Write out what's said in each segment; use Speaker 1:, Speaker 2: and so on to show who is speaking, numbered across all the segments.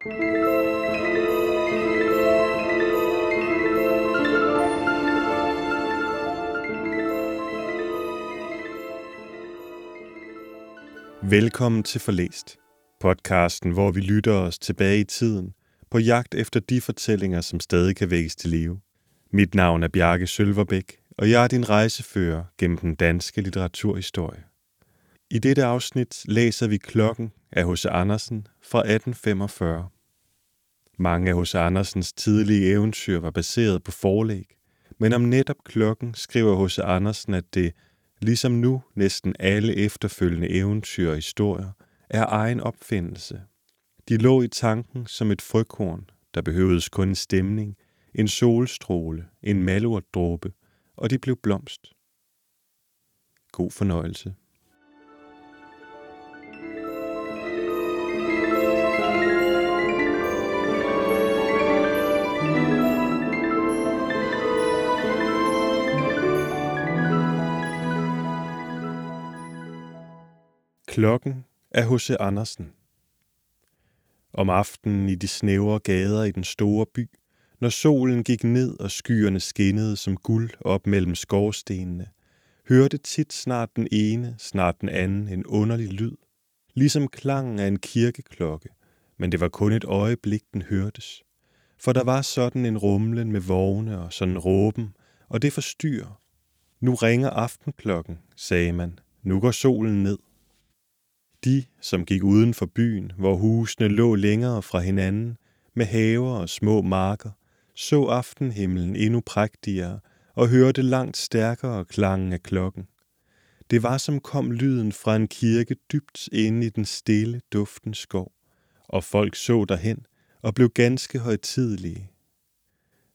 Speaker 1: Velkommen til Forlæst, podcasten, hvor vi lytter os tilbage i tiden på jagt efter de fortællinger, som stadig kan vækkes til live. Mit navn er Bjarke Sølverbæk, og jeg er din rejsefører gennem den danske litteraturhistorie. I dette afsnit læser vi Klokken af H.C. Andersen fra 1845. Mange af H.C. Andersens tidlige eventyr var baseret på forlæg, men om netop klokken skriver H.C. Andersen, at det, ligesom nu næsten alle efterfølgende eventyr og historier, er egen opfindelse. De lå i tanken som et frøkorn, der behøvedes kun en stemning, en solstråle, en malurtdråbe, og de blev blomst. God fornøjelse. Klokken af H.C. Andersen. Om aftenen i de snævre gader i den store by, når solen gik ned og skyerne skinnede som guld op mellem skorstenene, hørte tit snart den ene, snart den anden en underlig lyd, ligesom klangen af en kirkeklokke, men det var kun et øjeblik, den hørtes. For der var sådan en rumlen med vogne og sådan råben, og det forstyrrer. Nu ringer aftenklokken, sagde man. Nu går solen ned. De, som gik uden for byen, hvor husene lå længere fra hinanden, med haver og små marker, så aftenhimlen endnu prægtigere og hørte langt stærkere klangen af klokken. Det var som kom lyden fra en kirke dybt inde i den stille, duften skov, og folk så derhen og blev ganske højtidelige.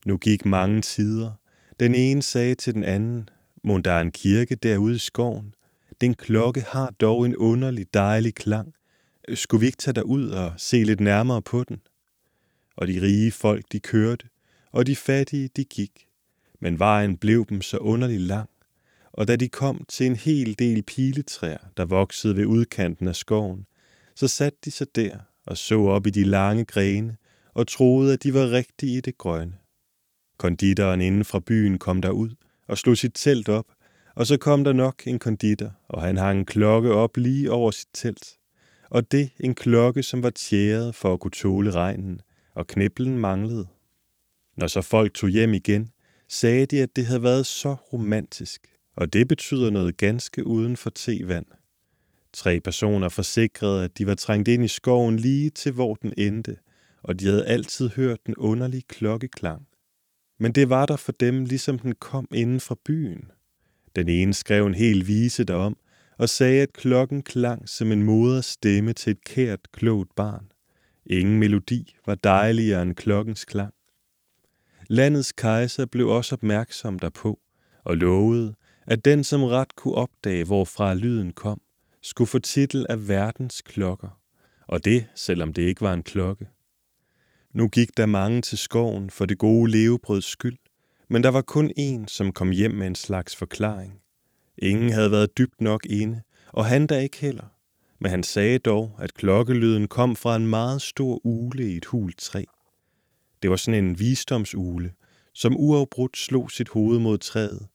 Speaker 1: Nu gik mange tider. Den ene sagde til den anden, må der er en kirke derude i skoven, den klokke har dog en underlig dejlig klang. Skulle vi ikke tage derud og se lidt nærmere på den? Og de rige folk, de kørte, og de fattige, de gik. Men vejen blev dem så underlig lang, og da de kom til en hel del piletræer, der voksede ved udkanten af skoven, så satte de sig der og så op i de lange grene og troede, at de var rigtige i det grønne. Konditoren inden fra byen kom derud og slog sit telt op og så kom der nok en konditor, og han hang en klokke op lige over sit telt. Og det en klokke, som var tjæret for at kunne tåle regnen, og kniblen manglede. Når så folk tog hjem igen, sagde de, at det havde været så romantisk, og det betyder noget ganske uden for tevand. Tre personer forsikrede, at de var trængt ind i skoven lige til, hvor den endte, og de havde altid hørt den underlige klokkeklang. Men det var der for dem, ligesom den kom inden fra byen. Den ene skrev en hel vise derom, og sagde, at klokken klang som en moders stemme til et kært, klogt barn. Ingen melodi var dejligere end klokkens klang. Landets kejser blev også opmærksom derpå, og lovede, at den, som ret kunne opdage, hvorfra lyden kom, skulle få titel af verdens klokker, og det, selvom det ikke var en klokke. Nu gik der mange til skoven for det gode levebrøds skyld, men der var kun en, som kom hjem med en slags forklaring. Ingen havde været dybt nok inde, og han da ikke heller. Men han sagde dog, at klokkelyden kom fra en meget stor ule i et hult træ. Det var sådan en visdomsule, som uafbrudt slog sit hoved mod træet.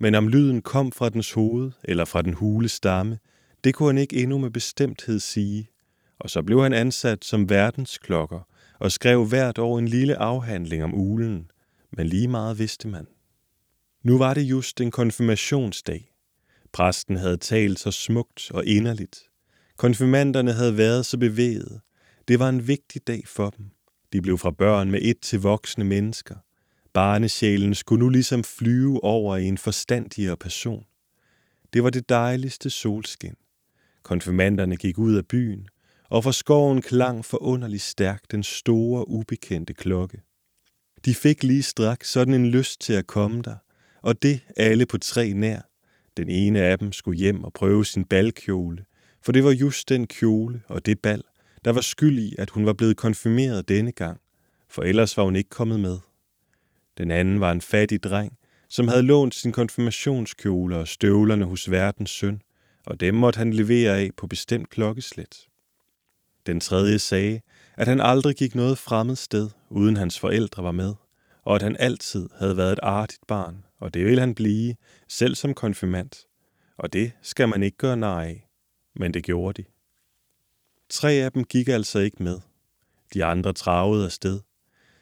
Speaker 1: Men om lyden kom fra dens hoved eller fra den hule stamme, det kunne han ikke endnu med bestemthed sige. Og så blev han ansat som verdensklokker og skrev hvert år en lille afhandling om ulen, men lige meget vidste man. Nu var det just en konfirmationsdag. Præsten havde talt så smukt og inderligt. Konfirmanderne havde været så bevæget. Det var en vigtig dag for dem. De blev fra børn med et til voksne mennesker. Barnesjælen skulle nu ligesom flyve over i en forstandigere person. Det var det dejligste solskin. Konfirmanderne gik ud af byen, og fra skoven klang forunderligt stærkt den store, ubekendte klokke. De fik lige straks sådan en lyst til at komme der, og det alle på tre nær. Den ene af dem skulle hjem og prøve sin balkjole, for det var just den kjole og det bal, der var skyld i, at hun var blevet konfirmeret denne gang, for ellers var hun ikke kommet med. Den anden var en fattig dreng, som havde lånt sin konfirmationskjole og støvlerne hos verdens søn, og dem måtte han levere af på bestemt klokkeslæt. Den tredje sagde, At han aldrig gik noget fremmed sted, uden hans forældre var med, og at han altid havde været et artigt barn, og det ville han blive, selv som konfirmand. Og det skal man ikke gøre nej af. Men det gjorde de. Tre af dem gik altså ikke med. De andre travede afsted.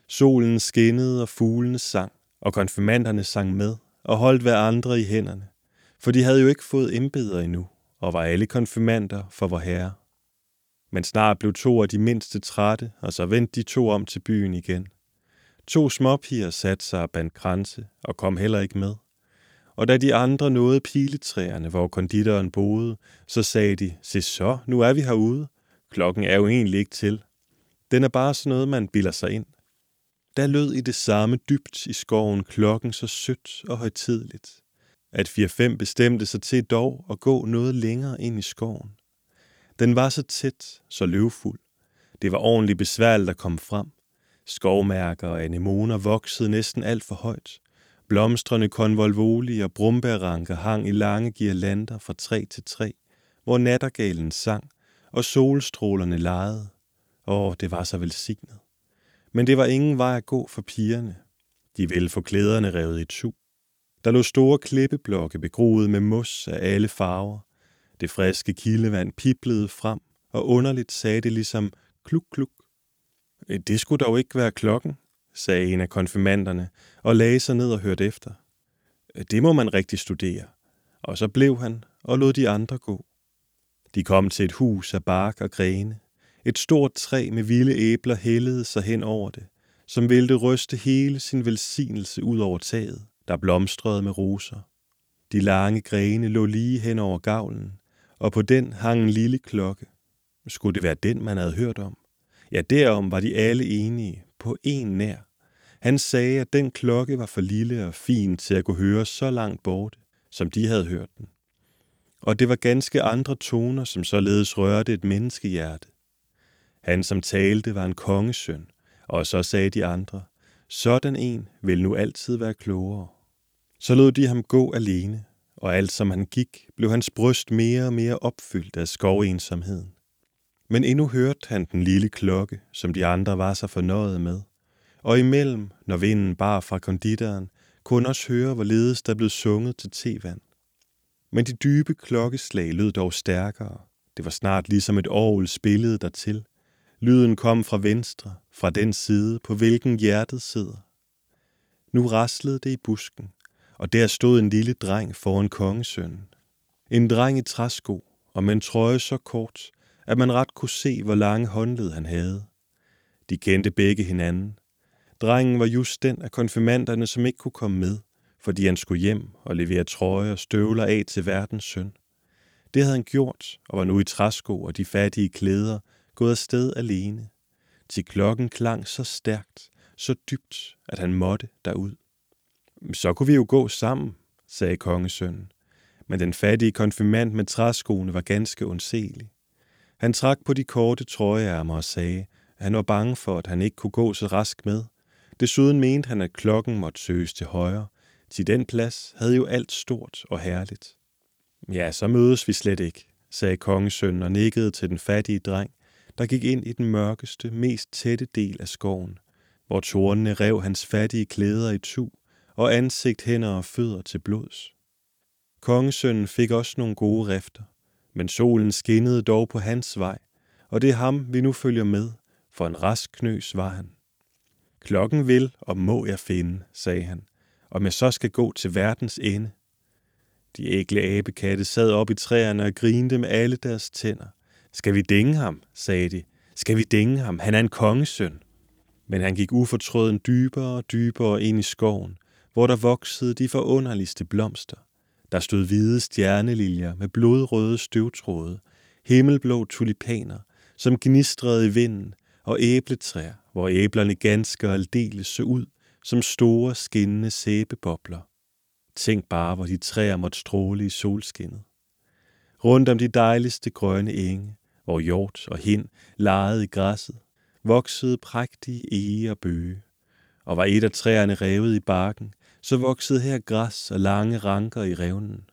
Speaker 1: Solen skinnede, og fuglene sang, og konfirmanderne sang med, og holdt hver andre i hænderne. For de havde jo ikke fået embeder endnu, og var alle konfirmander for vor herre. Men snart blev to af de mindste trætte, og så vendte de to om til byen igen. To småpiger satte sig band kranse og kom heller ikke med. Og da de andre nåede piletræerne, hvor konditoren boede, så sagde de, se så, nu er vi herude. Klokken er jo egentlig ikke til. Den er bare sådan noget, man bilder sig ind. Der lød i det samme dybt i skoven klokken så sødt og højtidligt, at 4-5 bestemte sig til dog at gå noget længere ind i skoven. Den var så tæt, så løvfuld. Det var ordentligt besværligt at komme frem. Skovmærker og anemoner voksede næsten alt for højt. Blomstrende konvolvoli og brumbærranker hang i lange girlander fra træ til træ, hvor nattergalen sang, og solstrålerne legede. Åh, det var så velsignet. Men det var ingen vej at gå for pigerne. De ville få klæderne revet i tu. Der lå store klippeblokke begroet med mos af alle farver. Det friske kildevand piblede frem, og underligt sagde det ligesom kluk kluk. Øh, det skulle dog ikke være klokken, sagde en af konfirmanderne, og lagde sig ned og hørte efter. Øh, det må man rigtig studere. Og så blev han og lod de andre gå. De kom til et hus af bark og grene. Et stort træ med vilde æbler hældede sig hen over det, som ville ryste hele sin velsignelse ud over taget, der blomstrede med roser. De lange grene lå lige hen over gavlen, og på den hang en lille klokke. Skulle det være den, man havde hørt om? Ja, derom var de alle enige, på en nær. Han sagde, at den klokke var for lille og fin til at kunne høre så langt borte, som de havde hørt den. Og det var ganske andre toner, som således rørte et menneskehjerte. Han, som talte, var en kongesøn, og så sagde de andre, sådan en vil nu altid være klogere. Så lod de ham gå alene, og alt som han gik, blev hans bryst mere og mere opfyldt af skovensomheden. Men endnu hørte han den lille klokke, som de andre var så fornøjet med. Og imellem, når vinden bar fra konditoren, kunne også høre, hvorledes der blev sunget til tevand. Men de dybe klokkeslag lød dog stærkere. Det var snart ligesom et orgel spillede dertil. Lyden kom fra venstre, fra den side, på hvilken hjertet sidder. Nu raslede det i busken, og der stod en lille dreng foran kongesønnen. En dreng i træsko, og med en trøje så kort, at man ret kunne se, hvor lange håndled han havde. De kendte begge hinanden. Drengen var just den af konfirmanderne, som ikke kunne komme med, fordi han skulle hjem og levere trøje og støvler af til verdens søn. Det havde han gjort, og var nu i træsko og de fattige klæder gået afsted alene, til klokken klang så stærkt, så dybt, at han måtte derud. Så kunne vi jo gå sammen, sagde kongesønnen. Men den fattige konfirmand med træskoene var ganske undselig. Han trak på de korte trøjeærmer og sagde, at han var bange for, at han ikke kunne gå så rask med. Desuden mente han, at klokken måtte søges til højre. Til den plads havde jo alt stort og herligt. Ja, så mødes vi slet ikke, sagde kongesønnen og nikkede til den fattige dreng, der gik ind i den mørkeste, mest tætte del af skoven, hvor tornene rev hans fattige klæder i tu og ansigt, hænder og fødder til blods. Kongesønnen fik også nogle gode rifter, men solen skinnede dog på hans vej, og det er ham, vi nu følger med, for en rask knøs var han. Klokken vil og må jeg finde, sagde han, om jeg så skal gå til verdens ende. De ægle abekatte sad op i træerne og grinte med alle deres tænder. Skal vi dænge ham, sagde de. Skal vi dænge ham? Han er en kongesøn. Men han gik ufortrøden dybere og dybere ind i skoven, hvor der voksede de forunderligste blomster. Der stod hvide stjerneliljer med blodrøde støvtråde, himmelblå tulipaner, som gnistrede i vinden, og æbletræer, hvor æblerne ganske og aldeles så ud som store skinnende sæbebobler. Tænk bare, hvor de træer måtte stråle i solskinnet. Rundt om de dejligste grønne enge, hvor hjort og hind legede i græsset, voksede prægtige ege og bøge. Og var et af træerne revet i barken, så voksede her græs og lange ranker i revnen.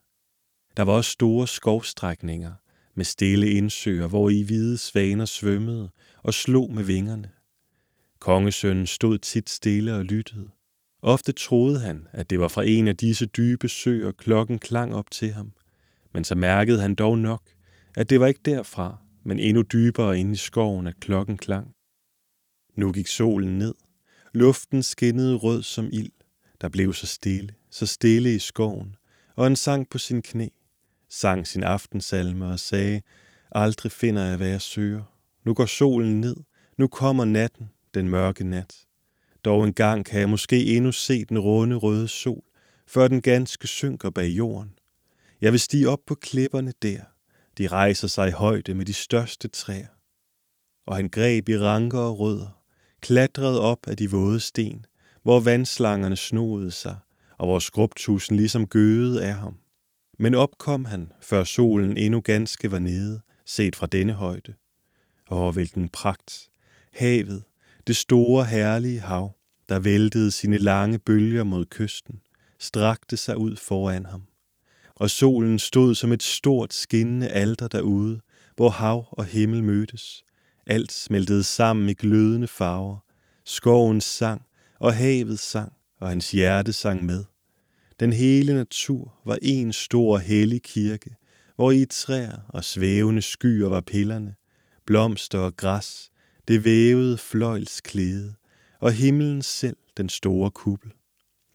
Speaker 1: Der var også store skovstrækninger med stille indsøer, hvor i hvide svaner svømmede og slog med vingerne. Kongesønnen stod tit stille og lyttede. Ofte troede han, at det var fra en af disse dybe søer, klokken klang op til ham. Men så mærkede han dog nok, at det var ikke derfra, men endnu dybere inde i skoven, at klokken klang. Nu gik solen ned. Luften skinnede rød som ild. Der blev så stille, så stille i skoven, og han sang på sin knæ, sang sin aftensalme og sagde, aldrig finder jeg, hvad jeg søger. Nu går solen ned, nu kommer natten, den mørke nat. Dog en gang kan jeg måske endnu se den runde røde sol, før den ganske synker bag jorden. Jeg vil stige op på klipperne der. De rejser sig i højde med de største træer. Og han greb i ranker og rødder, klatrede op af de våde sten, hvor vandslangerne snoede sig, og hvor skrubtusen ligesom gøede af ham. Men opkom han, før solen endnu ganske var nede, set fra denne højde. Åh, hvilken pragt! Havet, det store herlige hav, der væltede sine lange bølger mod kysten, strakte sig ud foran ham. Og solen stod som et stort skinnende alter derude, hvor hav og himmel mødtes. Alt smeltede sammen i glødende farver. Skoven sang, og havet sang, og hans hjerte sang med. Den hele natur var en stor hellig kirke, hvor i træer og svævende skyer var pillerne, blomster og græs, det vævede fløjls klæde, og himlen selv den store kuppel.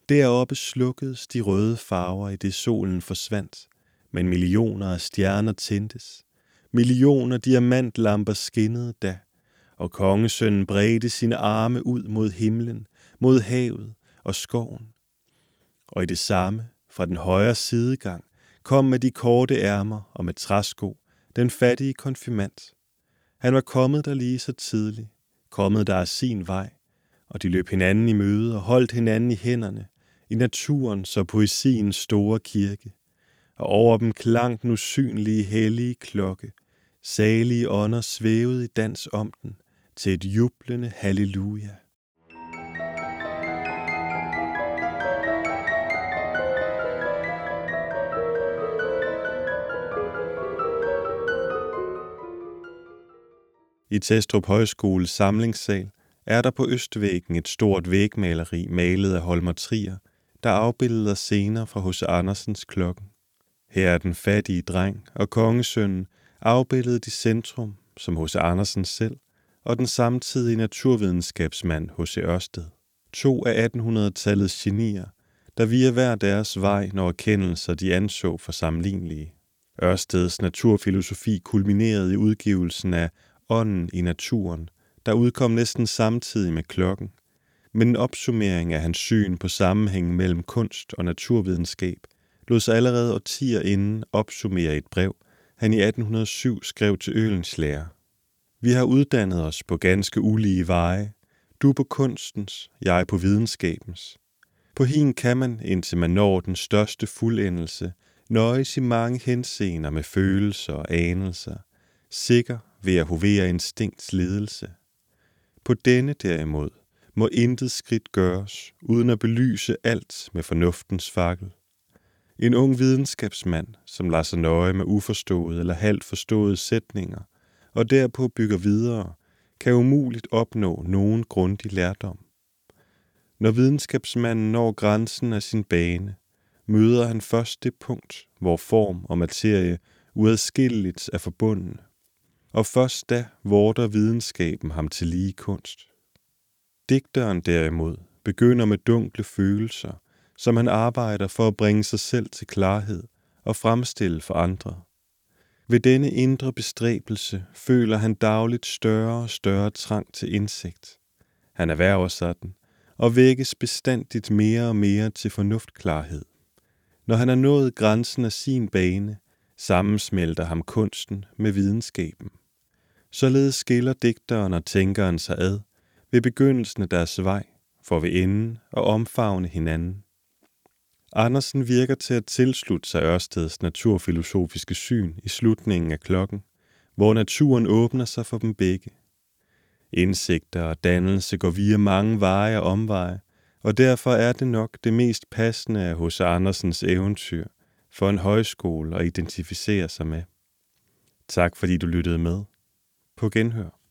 Speaker 1: Deroppe slukkedes de røde farver, i det solen forsvandt, men millioner af stjerner tændtes. Millioner diamantlamper skinnede da, og kongesønnen bredte sine arme ud mod himlen, mod havet og skoven. Og i det samme, fra den højre sidegang, kom med de korte ærmer og med træsko, den fattige konfirmand. Han var kommet der lige så tidligt, kommet der af sin vej, og de løb hinanden i møde og holdt hinanden i hænderne, i naturen så poesiens store kirke, og over dem klang den usynlige hellige klokke, salige ånder svævede i dans om den, til et jublende halleluja. I Testrup Højskoles samlingssal er der på østvæggen et stort vægmaleri malet af Holmer Trier, der afbilleder scener fra H.C. Andersens klokken. Her er den fattige dreng og kongesønnen afbildet i centrum, som H.C. Andersen selv, og den samtidige naturvidenskabsmand H.C. Ørsted. To af 1800-tallets genier, der via hver deres vej når erkendelser, de anså for sammenlignelige. Ørsteds naturfilosofi kulminerede i udgivelsen af Ånden i naturen, der udkom næsten samtidig med klokken, men en opsummering af hans syn på sammenhængen mellem kunst og naturvidenskab lod sig allerede årtier inden opsummere et brev, han i 1807 skrev til Ølens lærer. Vi har uddannet os på ganske ulige veje, du på kunstens, jeg på videnskabens. På hin kan man, indtil man når den største fuldendelse, nøjes i mange henseender med følelser og anelser, sikker ved at hovere instinkts ledelse. På denne derimod må intet skridt gøres, uden at belyse alt med fornuftens fakkel. En ung videnskabsmand, som lader sig nøje med uforståede eller halvt forståede sætninger, og derpå bygger videre, kan umuligt opnå nogen grundig lærdom. Når videnskabsmanden når grænsen af sin bane, møder han først det punkt, hvor form og materie uadskilleligt er forbundne og først da vorter videnskaben ham til lige kunst. Digteren derimod begynder med dunkle følelser, som han arbejder for at bringe sig selv til klarhed og fremstille for andre. Ved denne indre bestræbelse føler han dagligt større og større trang til indsigt. Han erhverver sådan og vækkes bestandigt mere og mere til fornuftklarhed. Når han har nået grænsen af sin bane, sammensmelter ham kunsten med videnskaben. Således skiller digteren og tænkeren sig ad ved begyndelsen af deres vej, for ved enden og omfavne hinanden. Andersen virker til at tilslutte sig Ørsteds naturfilosofiske syn i slutningen af klokken, hvor naturen åbner sig for dem begge. Indsigter og dannelse går via mange veje og omveje, og derfor er det nok det mest passende af hos Andersens eventyr for en højskole at identificere sig med. Tak fordi du lyttede med. På genhør.